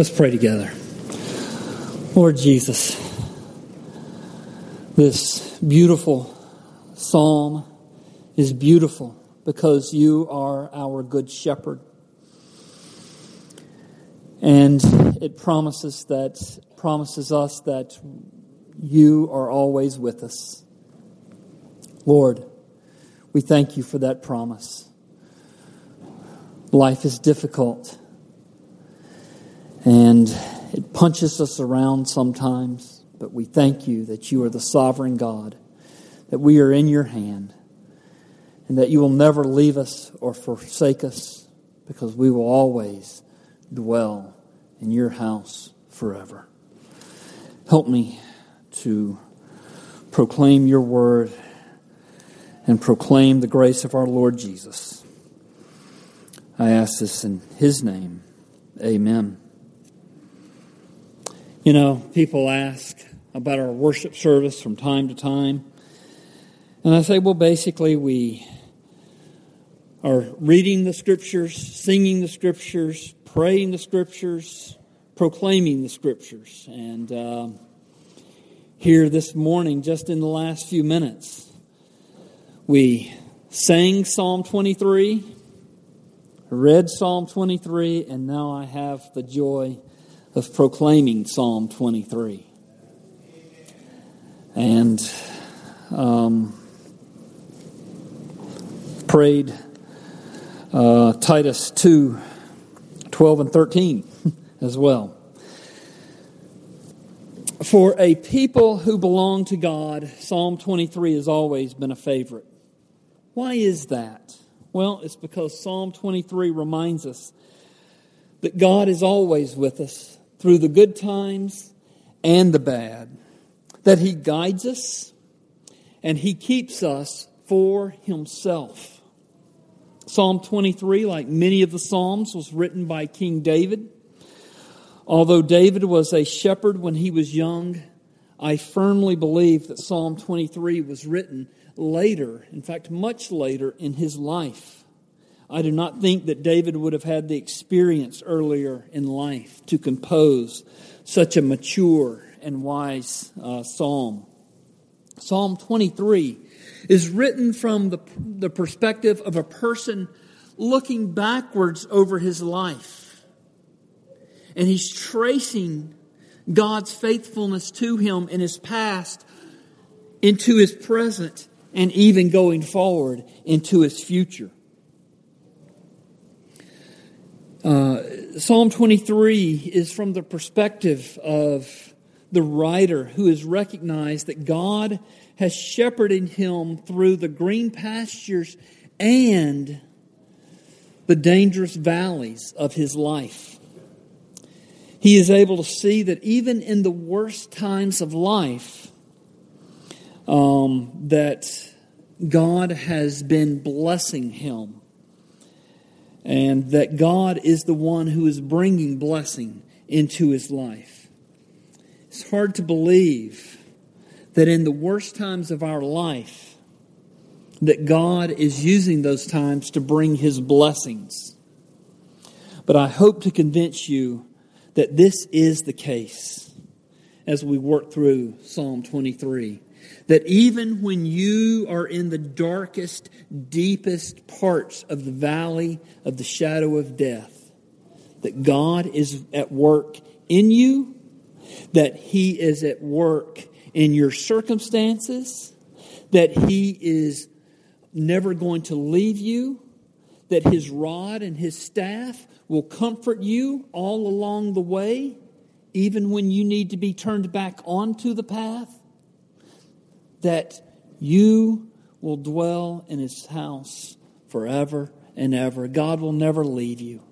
Let's pray together. Lord Jesus, this beautiful psalm is beautiful because you are our good shepherd. And it promises that promises us that you are always with us. Lord, we thank you for that promise. Life is difficult. And it punches us around sometimes, but we thank you that you are the sovereign God, that we are in your hand, and that you will never leave us or forsake us because we will always dwell in your house forever. Help me to proclaim your word and proclaim the grace of our Lord Jesus. I ask this in his name. Amen. You know, people ask about our worship service from time to time. And I say, well, basically, we are reading the scriptures, singing the scriptures, praying the scriptures, proclaiming the scriptures. And uh, here this morning, just in the last few minutes, we sang Psalm 23, read Psalm 23, and now I have the joy of proclaiming Psalm 23. And um, prayed uh, Titus 2 12 and 13 as well. For a people who belong to God, Psalm 23 has always been a favorite. Why is that? Well, it's because Psalm 23 reminds us that God is always with us through the good times and the bad, that He guides us and He keeps us for Himself. Psalm 23, like many of the Psalms, was written by King David. Although David was a shepherd when he was young, I firmly believe that Psalm 23 was written later, in fact, much later in his life. I do not think that David would have had the experience earlier in life to compose such a mature and wise uh, psalm. Psalm 23 is written from the, the perspective of a person looking backwards over his life. And he's tracing God's faithfulness to him in his past into his present and even going forward into his future. Uh, Psalm 23 is from the perspective of the writer who has recognized that God has shepherded him through the green pastures and the dangerous valleys of his life. He is able to see that even in the worst times of life, um, that God has been blessing him and that God is the one who is bringing blessing into his life. It's hard to believe that in the worst times of our life, that God is using those times to bring his blessings. But I hope to convince you that this is the case as we work through Psalm 23 that even when you are in the darkest, deepest parts of the valley of the shadow of death, that God is at work in you, that He is at work in your circumstances, that He is never going to leave you, that His rod and His staff will comfort you all along the way, even when you need to be turned back onto the path that you will dwell in his house forever and ever. God will never leave you.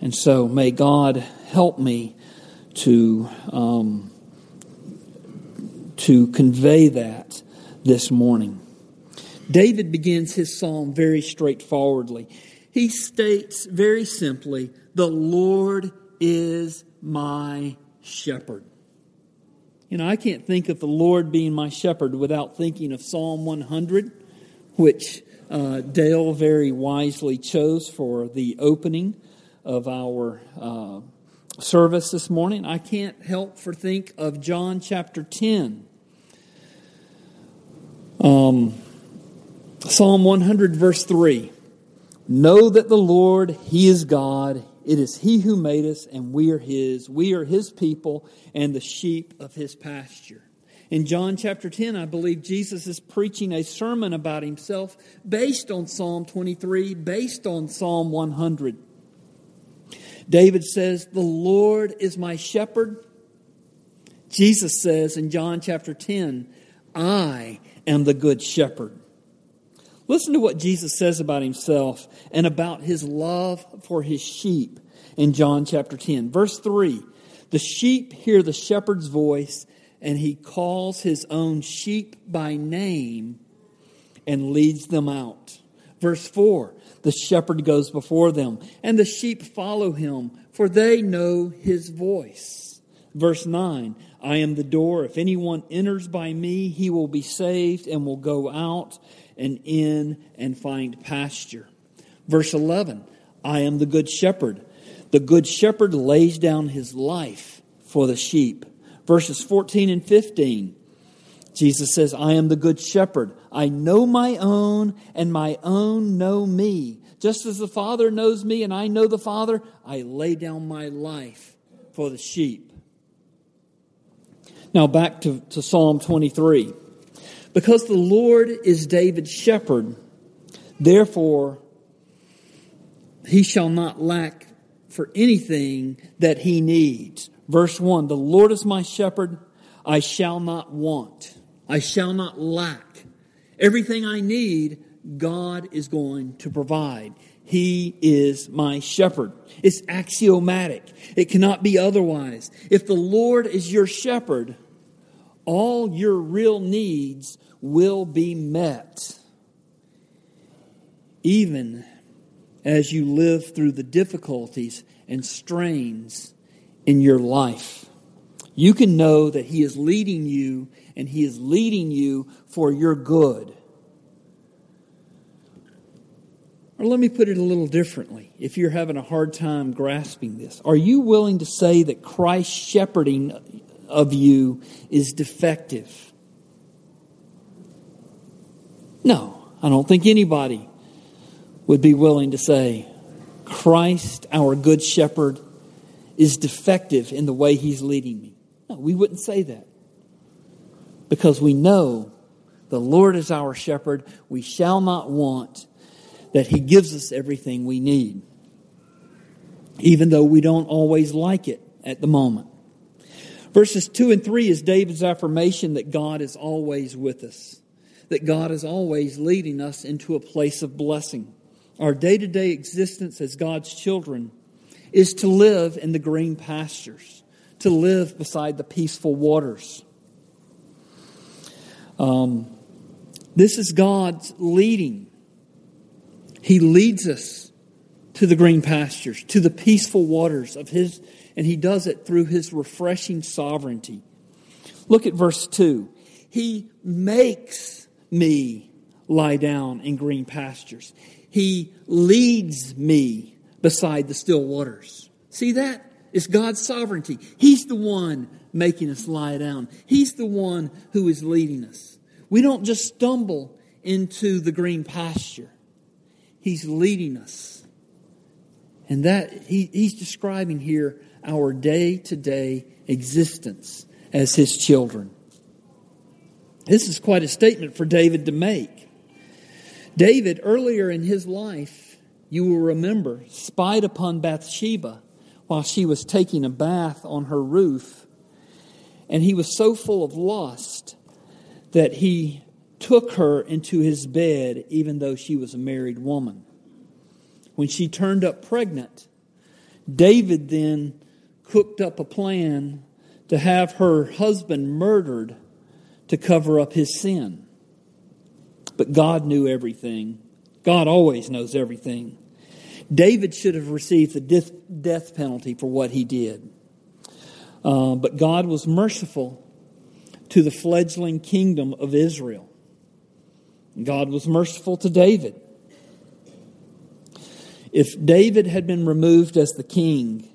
And so may God help me to, um, to convey that this morning. David begins his psalm very straightforwardly. He states very simply, The Lord is my shepherd. You know, I can't think of the Lord being my shepherd without thinking of Psalm 100, which uh, Dale very wisely chose for the opening of our uh, service this morning, I can't help for think of John chapter 10. Um, Psalm 100, verse 3. Know that the Lord, He is God. It is He who made us, and we are His. We are His people and the sheep of His pasture. In John chapter 10, I believe Jesus is preaching a sermon about Himself based on Psalm 23, based on Psalm 100. David says, The Lord is my shepherd. Jesus says in John chapter 10, I am the good shepherd. Listen to what Jesus says about himself and about his love for his sheep in John chapter 10. Verse 3 The sheep hear the shepherd's voice, and he calls his own sheep by name and leads them out. Verse 4 The shepherd goes before them, and the sheep follow him, for they know his voice. Verse 9 I am the door. If anyone enters by me, he will be saved and will go out and in and find pasture. Verse 11 I am the good shepherd. The good shepherd lays down his life for the sheep. Verses 14 and 15 Jesus says, I am the good shepherd. I know my own, and my own know me. Just as the Father knows me, and I know the Father, I lay down my life for the sheep. Now back to, to Psalm 23. Because the Lord is David's shepherd, therefore he shall not lack for anything that he needs. Verse 1 The Lord is my shepherd, I shall not want, I shall not lack. Everything I need, God is going to provide. He is my shepherd. It's axiomatic. It cannot be otherwise. If the Lord is your shepherd, all your real needs will be met, even as you live through the difficulties and strains in your life. You can know that He is leading you and He is leading you for your good. Or let me put it a little differently if you're having a hard time grasping this. Are you willing to say that Christ's shepherding of you is defective? No, I don't think anybody would be willing to say, Christ, our good shepherd, is defective in the way he's leading me. No, we wouldn't say that. Because we know the Lord is our shepherd. We shall not want that he gives us everything we need, even though we don't always like it at the moment. Verses 2 and 3 is David's affirmation that God is always with us that God is always leading us into a place of blessing. Our day to day existence as God's children is to live in the green pastures, to live beside the peaceful waters. Um, this is God's leading. He leads us to the green pastures, to the peaceful waters of His, and He does it through His refreshing sovereignty. Look at verse 2. He makes me lie down in green pastures. He leads me beside the still waters. See that? It's God's sovereignty. He's the one making us lie down. He's the one who is leading us. We don't just stumble into the green pasture. He's leading us. And that he, he's describing here our day to day existence as his children. This is quite a statement for David to make. David, earlier in his life, you will remember, spied upon Bathsheba while she was taking a bath on her roof. And he was so full of lust that he took her into his bed, even though she was a married woman. When she turned up pregnant, David then cooked up a plan to have her husband murdered to cover up his sin. But God knew everything. God always knows everything. David should have received the death penalty for what he did. Uh, but God was merciful to the fledgling kingdom of Israel. God was merciful to David. If David had been removed as the king,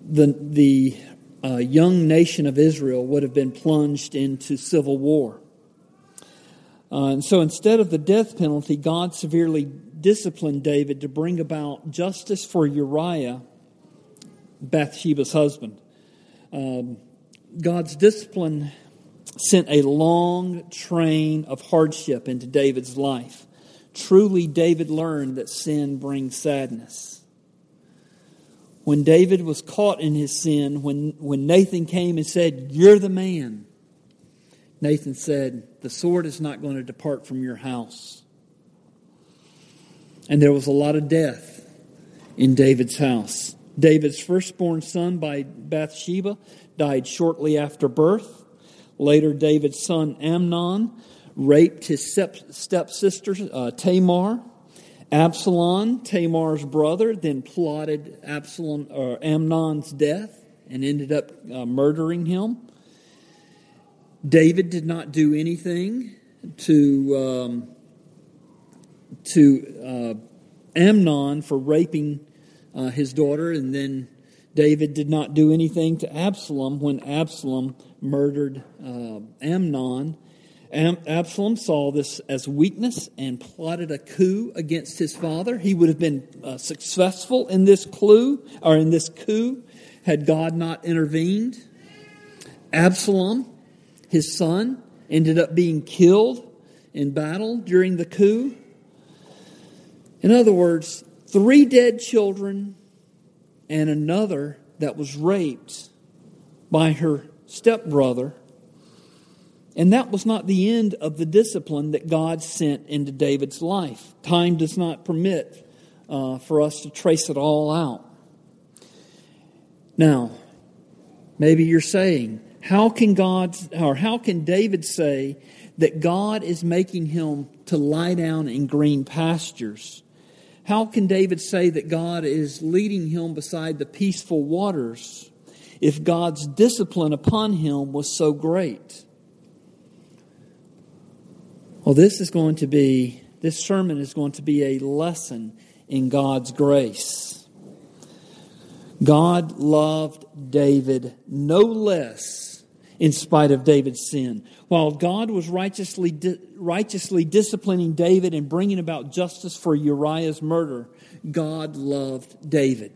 the, the uh, young nation of Israel would have been plunged into civil war. Uh, and so instead of the death penalty, God severely disciplined David to bring about justice for Uriah, Bathsheba's husband. Um, God's discipline sent a long train of hardship into David's life. Truly, David learned that sin brings sadness. When David was caught in his sin, when, when Nathan came and said, You're the man, Nathan said, The sword is not going to depart from your house. And there was a lot of death in David's house. David's firstborn son by Bathsheba died shortly after birth. Later, David's son Amnon raped his stepsister uh, Tamar. Absalom, Tamar's brother, then plotted Absalom or Amnon's death and ended up uh, murdering him. David did not do anything to um, to uh, Amnon for raping uh, his daughter, and then David did not do anything to Absalom when Absalom murdered uh, Amnon. Absalom saw this as weakness and plotted a coup against his father. He would have been uh, successful in this clue or in this coup had God not intervened. Absalom, his son, ended up being killed in battle during the coup. In other words, three dead children and another that was raped by her stepbrother. And that was not the end of the discipline that God sent into David's life. Time does not permit uh, for us to trace it all out. Now, maybe you're saying, how can God or how can David say that God is making him to lie down in green pastures? How can David say that God is leading him beside the peaceful waters if God's discipline upon him was so great? Well, this is going to be, this sermon is going to be a lesson in God's grace. God loved David no less in spite of David's sin. While God was righteously, righteously disciplining David and bringing about justice for Uriah's murder, God loved David.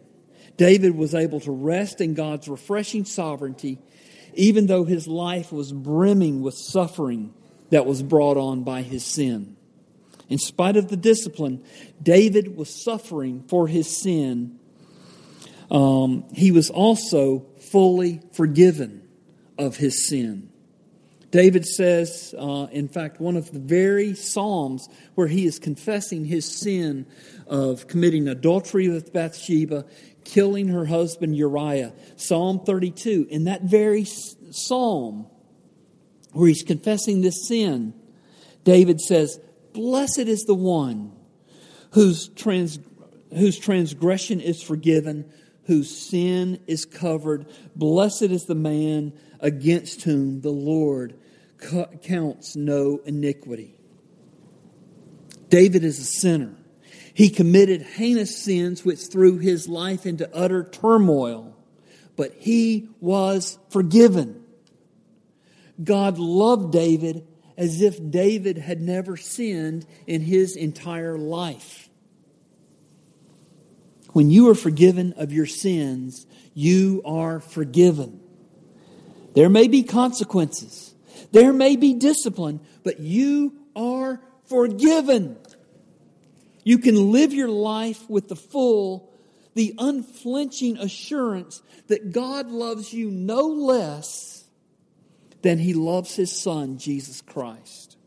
David was able to rest in God's refreshing sovereignty, even though his life was brimming with suffering that was brought on by his sin. In spite of the discipline, David was suffering for his sin. Um, he was also fully forgiven of his sin. David says, uh, in fact, one of the very Psalms where he is confessing his sin of committing adultery with Bathsheba, killing her husband Uriah. Psalm 32. In that very psalm where he's confessing this sin, David says, Blessed is the one whose, trans, whose transgression is forgiven, whose sin is covered. Blessed is the man against whom the Lord counts no iniquity. David is a sinner. He committed heinous sins which threw his life into utter turmoil, but he was forgiven. God loved David as if David had never sinned in his entire life. When you are forgiven of your sins, you are forgiven. There may be consequences, there may be discipline, but you are forgiven. You can live your life with the full, the unflinching assurance that God loves you no less than he loves his son, Jesus Christ.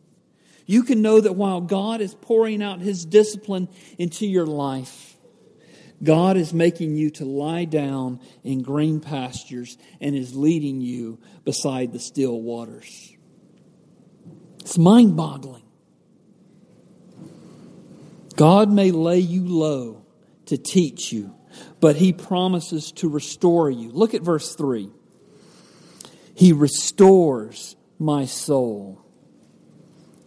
You can know that while God is pouring out his discipline into your life, God is making you to lie down in green pastures and is leading you beside the still waters. It's mind boggling. God may lay you low to teach you, but he promises to restore you. Look at verse 3. He restores my soul,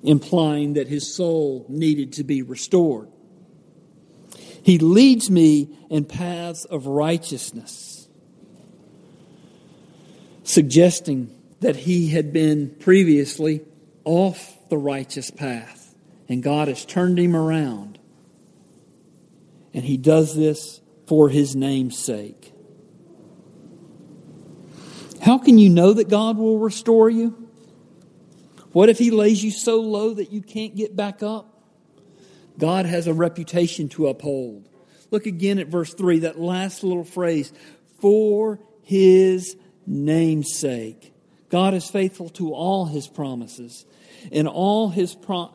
implying that his soul needed to be restored. He leads me in paths of righteousness, suggesting that he had been previously off the righteous path, and God has turned him around. And he does this for his name's sake. How can you know that God will restore you? What if he lays you so low that you can't get back up? God has a reputation to uphold. Look again at verse 3, that last little phrase, for his name's sake. God is faithful to all his promises and all his pro-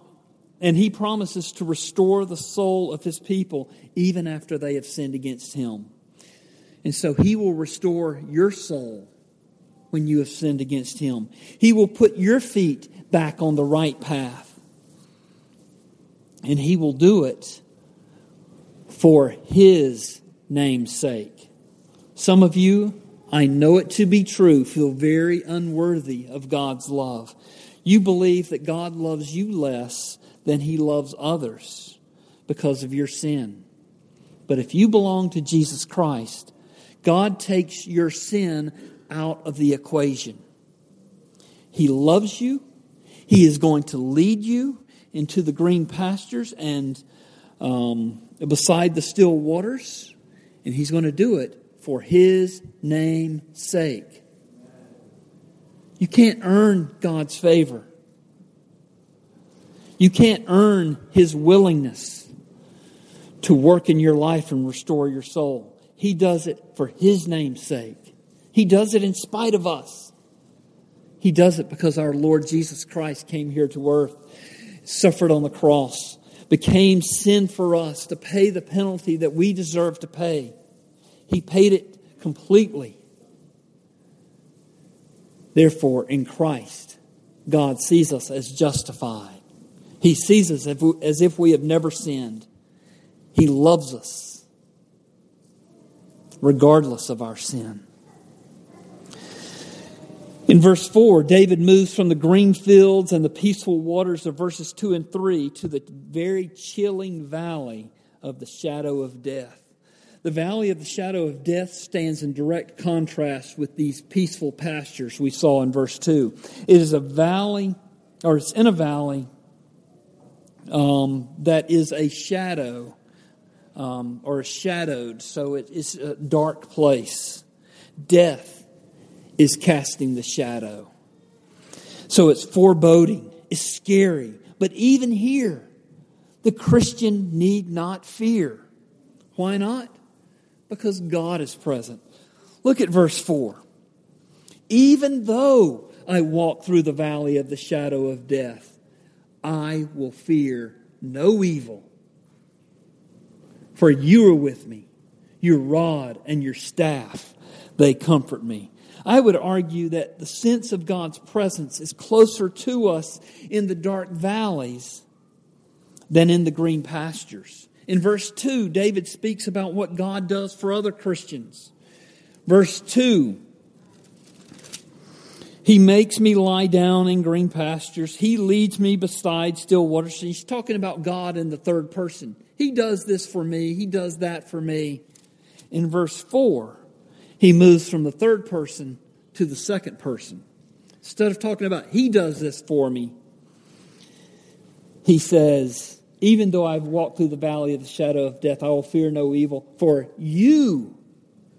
and he promises to restore the soul of his people even after they have sinned against him. And so he will restore your soul when you have sinned against him. He will put your feet back on the right path. And he will do it for his name's sake. Some of you, I know it to be true, feel very unworthy of God's love. You believe that God loves you less than he loves others because of your sin. But if you belong to Jesus Christ, God takes your sin out of the equation. He loves you. He is going to lead you into the green pastures and um, beside the still waters, and He's going to do it for His name's sake. You can't earn God's favor. You can't earn His willingness to work in your life and restore your soul. He does it for His name's sake. He does it in spite of us. He does it because our Lord Jesus Christ came here to earth suffered on the cross, became sin for us to pay the penalty that we deserve to pay. He paid it completely. Therefore, in Christ, God sees us as justified. He sees us as if we have never sinned. He loves us regardless of our sin. In verse 4, David moves from the green fields and the peaceful waters of verses 2 and 3 to the very chilling valley of the shadow of death. The valley of the shadow of death stands in direct contrast with these peaceful pastures we saw in verse 2. It is a valley, or it's in a valley um, that is a shadow um, or shadowed, so it is a dark place. Death is casting the shadow. So it's foreboding, it's scary. But even here, the Christian need not fear. Why not? Because God is present. Look at verse 4. Even though I walk through the valley of the shadow of death, I will fear no evil. For you are with me. Your rod and your staff, they comfort me. I would argue that the sense of God's presence is closer to us in the dark valleys than in the green pastures. In verse 2, David speaks about what God does for other Christians. Verse 2, he makes me lie down in green pastures. He leads me beside still waters. He's talking about God in the third person. He does this for me. He does that for me. In verse 4, he moves from the third person to the second person. Instead of talking about, He does this for me, he says, Even though I've walked through the valley of the shadow of death, I will fear no evil, for you,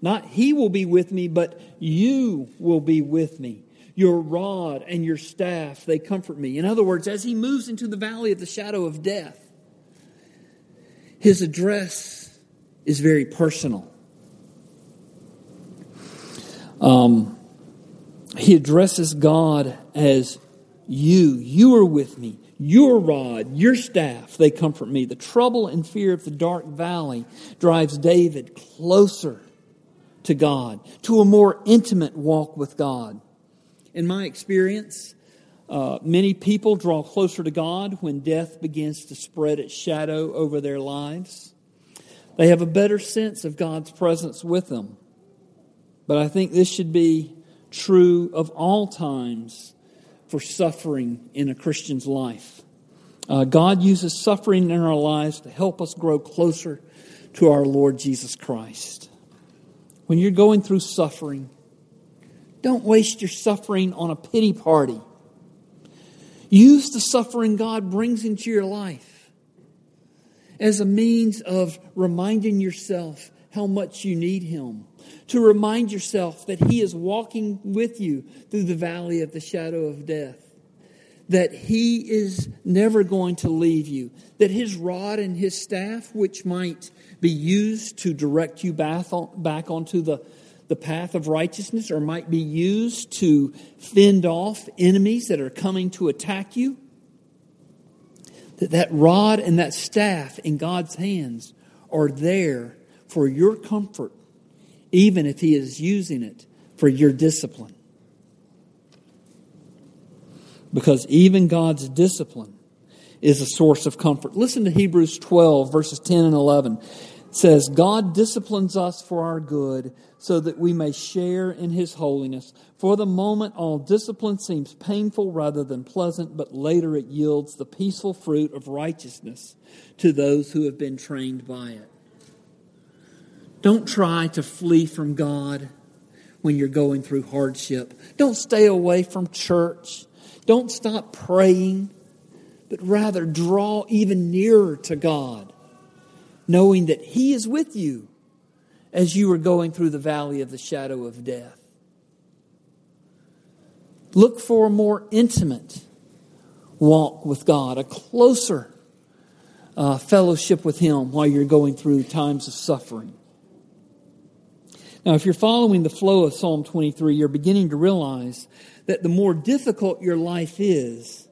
not He will be with me, but you will be with me. Your rod and your staff, they comfort me. In other words, as he moves into the valley of the shadow of death, his address is very personal. Um, he addresses God as you. You are with me. Your rod, your staff, they comfort me. The trouble and fear of the dark valley drives David closer to God, to a more intimate walk with God. In my experience, uh, many people draw closer to God when death begins to spread its shadow over their lives. They have a better sense of God's presence with them. But I think this should be true of all times for suffering in a Christian's life. Uh, God uses suffering in our lives to help us grow closer to our Lord Jesus Christ. When you're going through suffering, don't waste your suffering on a pity party. Use the suffering God brings into your life as a means of reminding yourself how much you need Him, to remind yourself that He is walking with you through the valley of the shadow of death, that He is never going to leave you, that His rod and His staff, which might be used to direct you back, on, back onto the, the path of righteousness, or might be used to fend off enemies that are coming to attack you, that that rod and that staff in God's hands are there for your comfort, even if He is using it for your discipline. Because even God's discipline is a source of comfort. Listen to Hebrews 12, verses 10 and 11. It says, God disciplines us for our good so that we may share in his holiness. For the moment, all discipline seems painful rather than pleasant, but later it yields the peaceful fruit of righteousness to those who have been trained by it. Don't try to flee from God when you're going through hardship. Don't stay away from church. Don't stop praying, but rather draw even nearer to God, knowing that He is with you as you are going through the valley of the shadow of death. Look for a more intimate walk with God, a closer uh, fellowship with Him while you're going through times of suffering. Now, if you're following the flow of Psalm 23, you're beginning to realize that the more difficult your life is,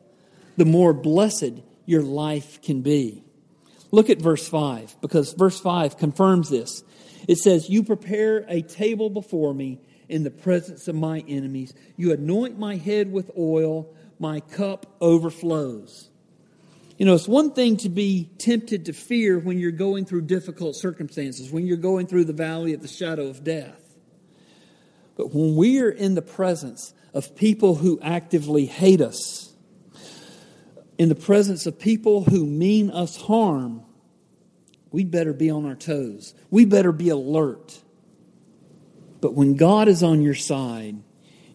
the more blessed your life can be. Look at verse 5, because verse 5 confirms this. It says, You prepare a table before me in the presence of my enemies. You anoint my head with oil, my cup overflows. You know, it's one thing to be tempted to fear when you're going through difficult circumstances, when you're going through the valley of the shadow of death. But when we are in the presence of people who actively hate us, in the presence of people who mean us harm, we'd better be on our toes. We better be alert. But when God is on your side,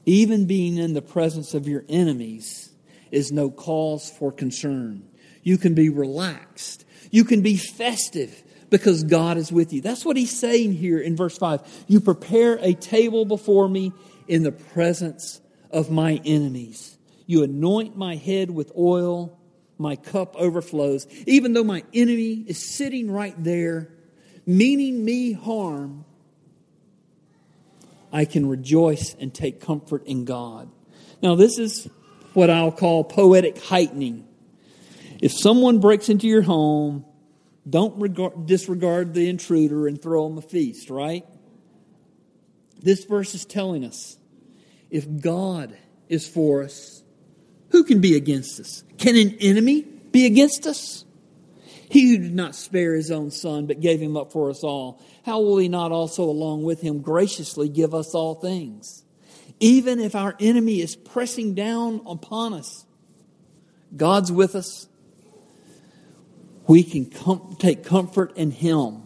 even being in the presence of your enemies is no cause for concern. You can be relaxed. You can be festive because God is with you. That's what he's saying here in verse 5. You prepare a table before me in the presence of my enemies. You anoint my head with oil, my cup overflows. Even though my enemy is sitting right there, meaning me harm, I can rejoice and take comfort in God. Now, this is what I'll call poetic heightening. If someone breaks into your home, don't regard, disregard the intruder and throw them a feast, right? This verse is telling us if God is for us, who can be against us? Can an enemy be against us? He who did not spare his own son, but gave him up for us all, how will he not also, along with him, graciously give us all things? Even if our enemy is pressing down upon us, God's with us we can com- take comfort in Him.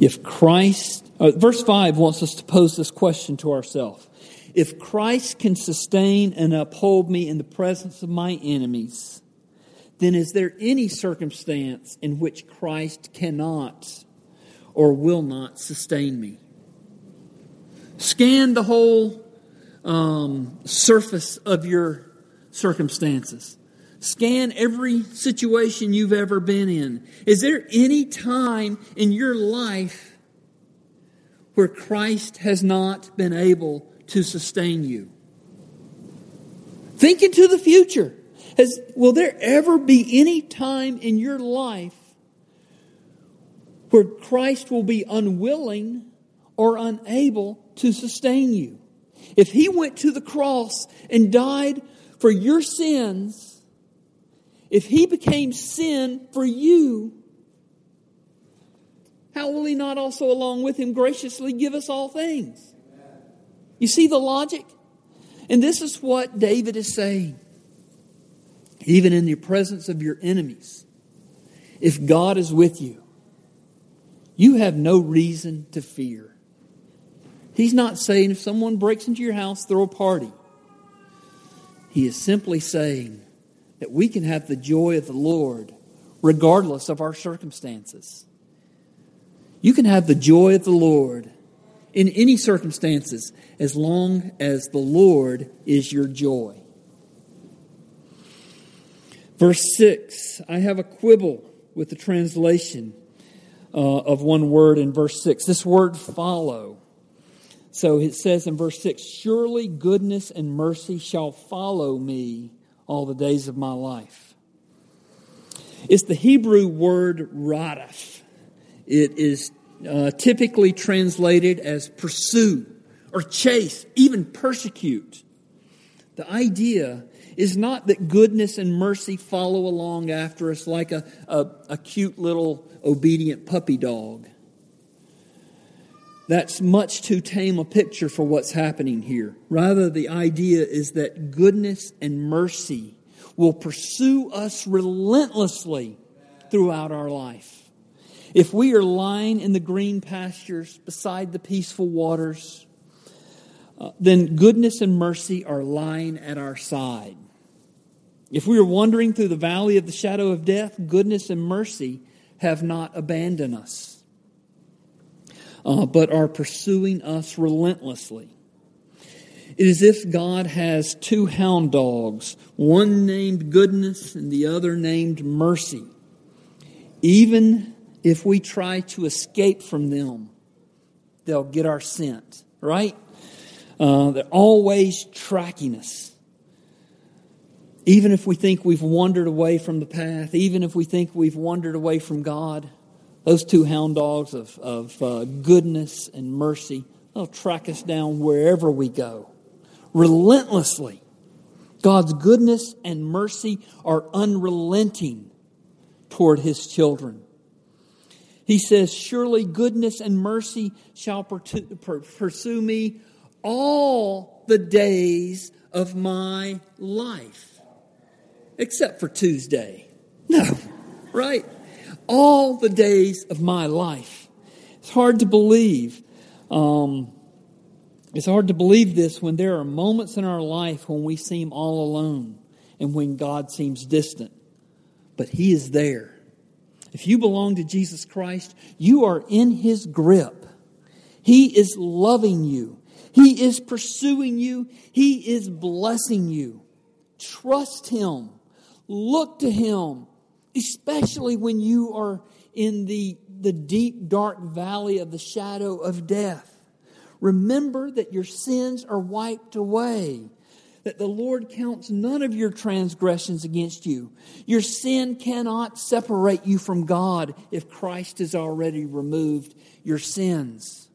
If Christ, uh, verse 5 wants us to pose this question to ourselves. If Christ can sustain and uphold me in the presence of my enemies, then is there any circumstance in which Christ cannot or will not sustain me? Scan the whole um, surface of your circumstances. Scan every situation you've ever been in. Is there any time in your life where Christ has not been able to sustain you? Think into the future. Has, will there ever be any time in your life where Christ will be unwilling or unable to sustain you? If he went to the cross and died for your sins, if he became sin for you, how will he not also, along with him, graciously give us all things? You see the logic? And this is what David is saying. Even in the presence of your enemies, if God is with you, you have no reason to fear. He's not saying if someone breaks into your house, throw a party. He is simply saying that we can have the joy of the Lord regardless of our circumstances. You can have the joy of the Lord in any circumstances as long as the Lord is your joy. Verse 6, I have a quibble with the translation uh, of one word in verse 6. This word follow. So it says in verse 6 Surely goodness and mercy shall follow me all the days of my life. It's the Hebrew word radaf. It is uh, typically translated as pursue or chase, even persecute. The idea is not that goodness and mercy follow along after us like a, a, a cute little obedient puppy dog. That's much too tame a picture for what's happening here. Rather, the idea is that goodness and mercy will pursue us relentlessly throughout our life. If we are lying in the green pastures beside the peaceful waters, uh, then goodness and mercy are lying at our side. If we are wandering through the valley of the shadow of death, goodness and mercy have not abandoned us, uh, but are pursuing us relentlessly. It is as if God has two hound dogs, one named goodness and the other named mercy. Even if we try to escape from them, they'll get our scent, right? Uh, they're always tracking us. Even if we think we've wandered away from the path, even if we think we've wandered away from God, those two hound dogs of, of uh, goodness and mercy, they'll track us down wherever we go, relentlessly. God's goodness and mercy are unrelenting toward his children. He says, Surely goodness and mercy shall pursue me all the days of my life except for Tuesday. No, right? All the days of my life. It's hard to believe. Um, it's hard to believe this when there are moments in our life when we seem all alone and when God seems distant. But He is there. If you belong to Jesus Christ, you are in His grip. He is loving you. He is pursuing you. He is blessing you. Trust Him. Look to Him, especially when you are in the, the deep, dark valley of the shadow of death. Remember that your sins are wiped away, that the Lord counts none of your transgressions against you. Your sin cannot separate you from God if Christ has already removed your sins.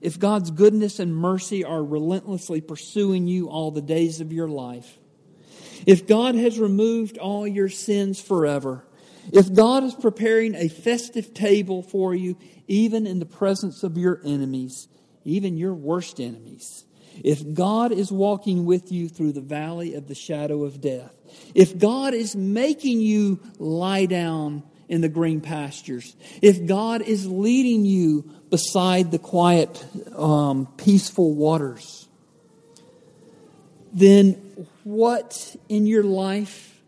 If God's goodness and mercy are relentlessly pursuing you all the days of your life, if God has removed all your sins forever, if God is preparing a festive table for you, even in the presence of your enemies, even your worst enemies, if God is walking with you through the valley of the shadow of death, if God is making you lie down in the green pastures, if God is leading you beside the quiet, um, peaceful waters, then what in your life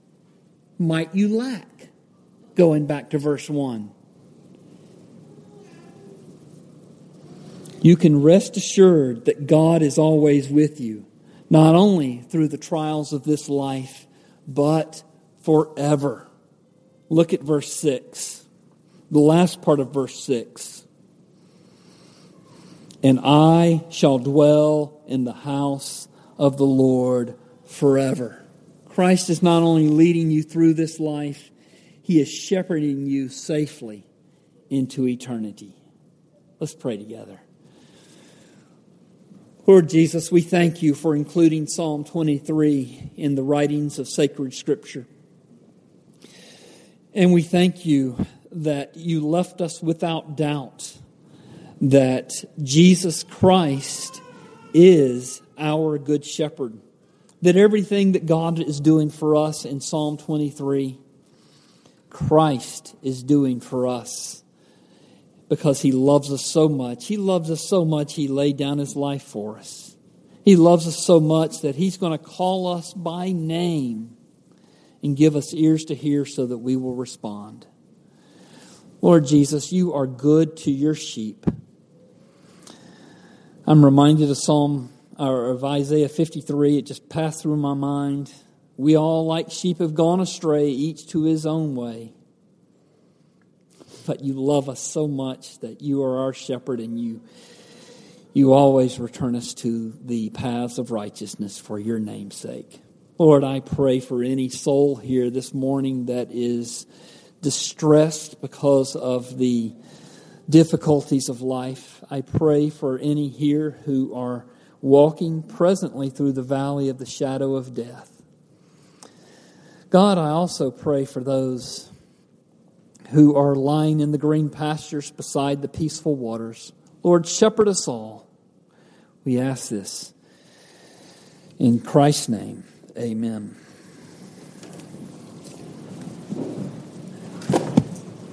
might you lack? Going back to verse 1. You can rest assured that God is always with you, not only through the trials of this life, but forever. Look at verse 6, the last part of verse 6. And I shall dwell in the house of the Lord forever. Christ is not only leading you through this life, He is shepherding you safely into eternity. Let's pray together. Lord Jesus, we thank you for including Psalm 23 in the writings of sacred Scripture. And we thank you that you left us without doubt that Jesus Christ is our good shepherd that everything that God is doing for us in Psalm 23 Christ is doing for us because he loves us so much. He loves us so much, he laid down his life for us. He loves us so much that he's going to call us by name and give us ears to hear so that we will respond. Lord Jesus, you are good to your sheep. I'm reminded of Psalm or of Isaiah 53. It just passed through my mind. We all, like sheep, have gone astray, each to his own way. But you love us so much that you are our shepherd and you, you always return us to the paths of righteousness for your name's sake. Lord, I pray for any soul here this morning that is distressed because of the difficulties of life. I pray for any here who are walking presently through the valley of the shadow of death. God, I also pray for those who are lying in the green pastures beside the peaceful waters. Lord, shepherd us all. We ask this in Christ's name. Amen.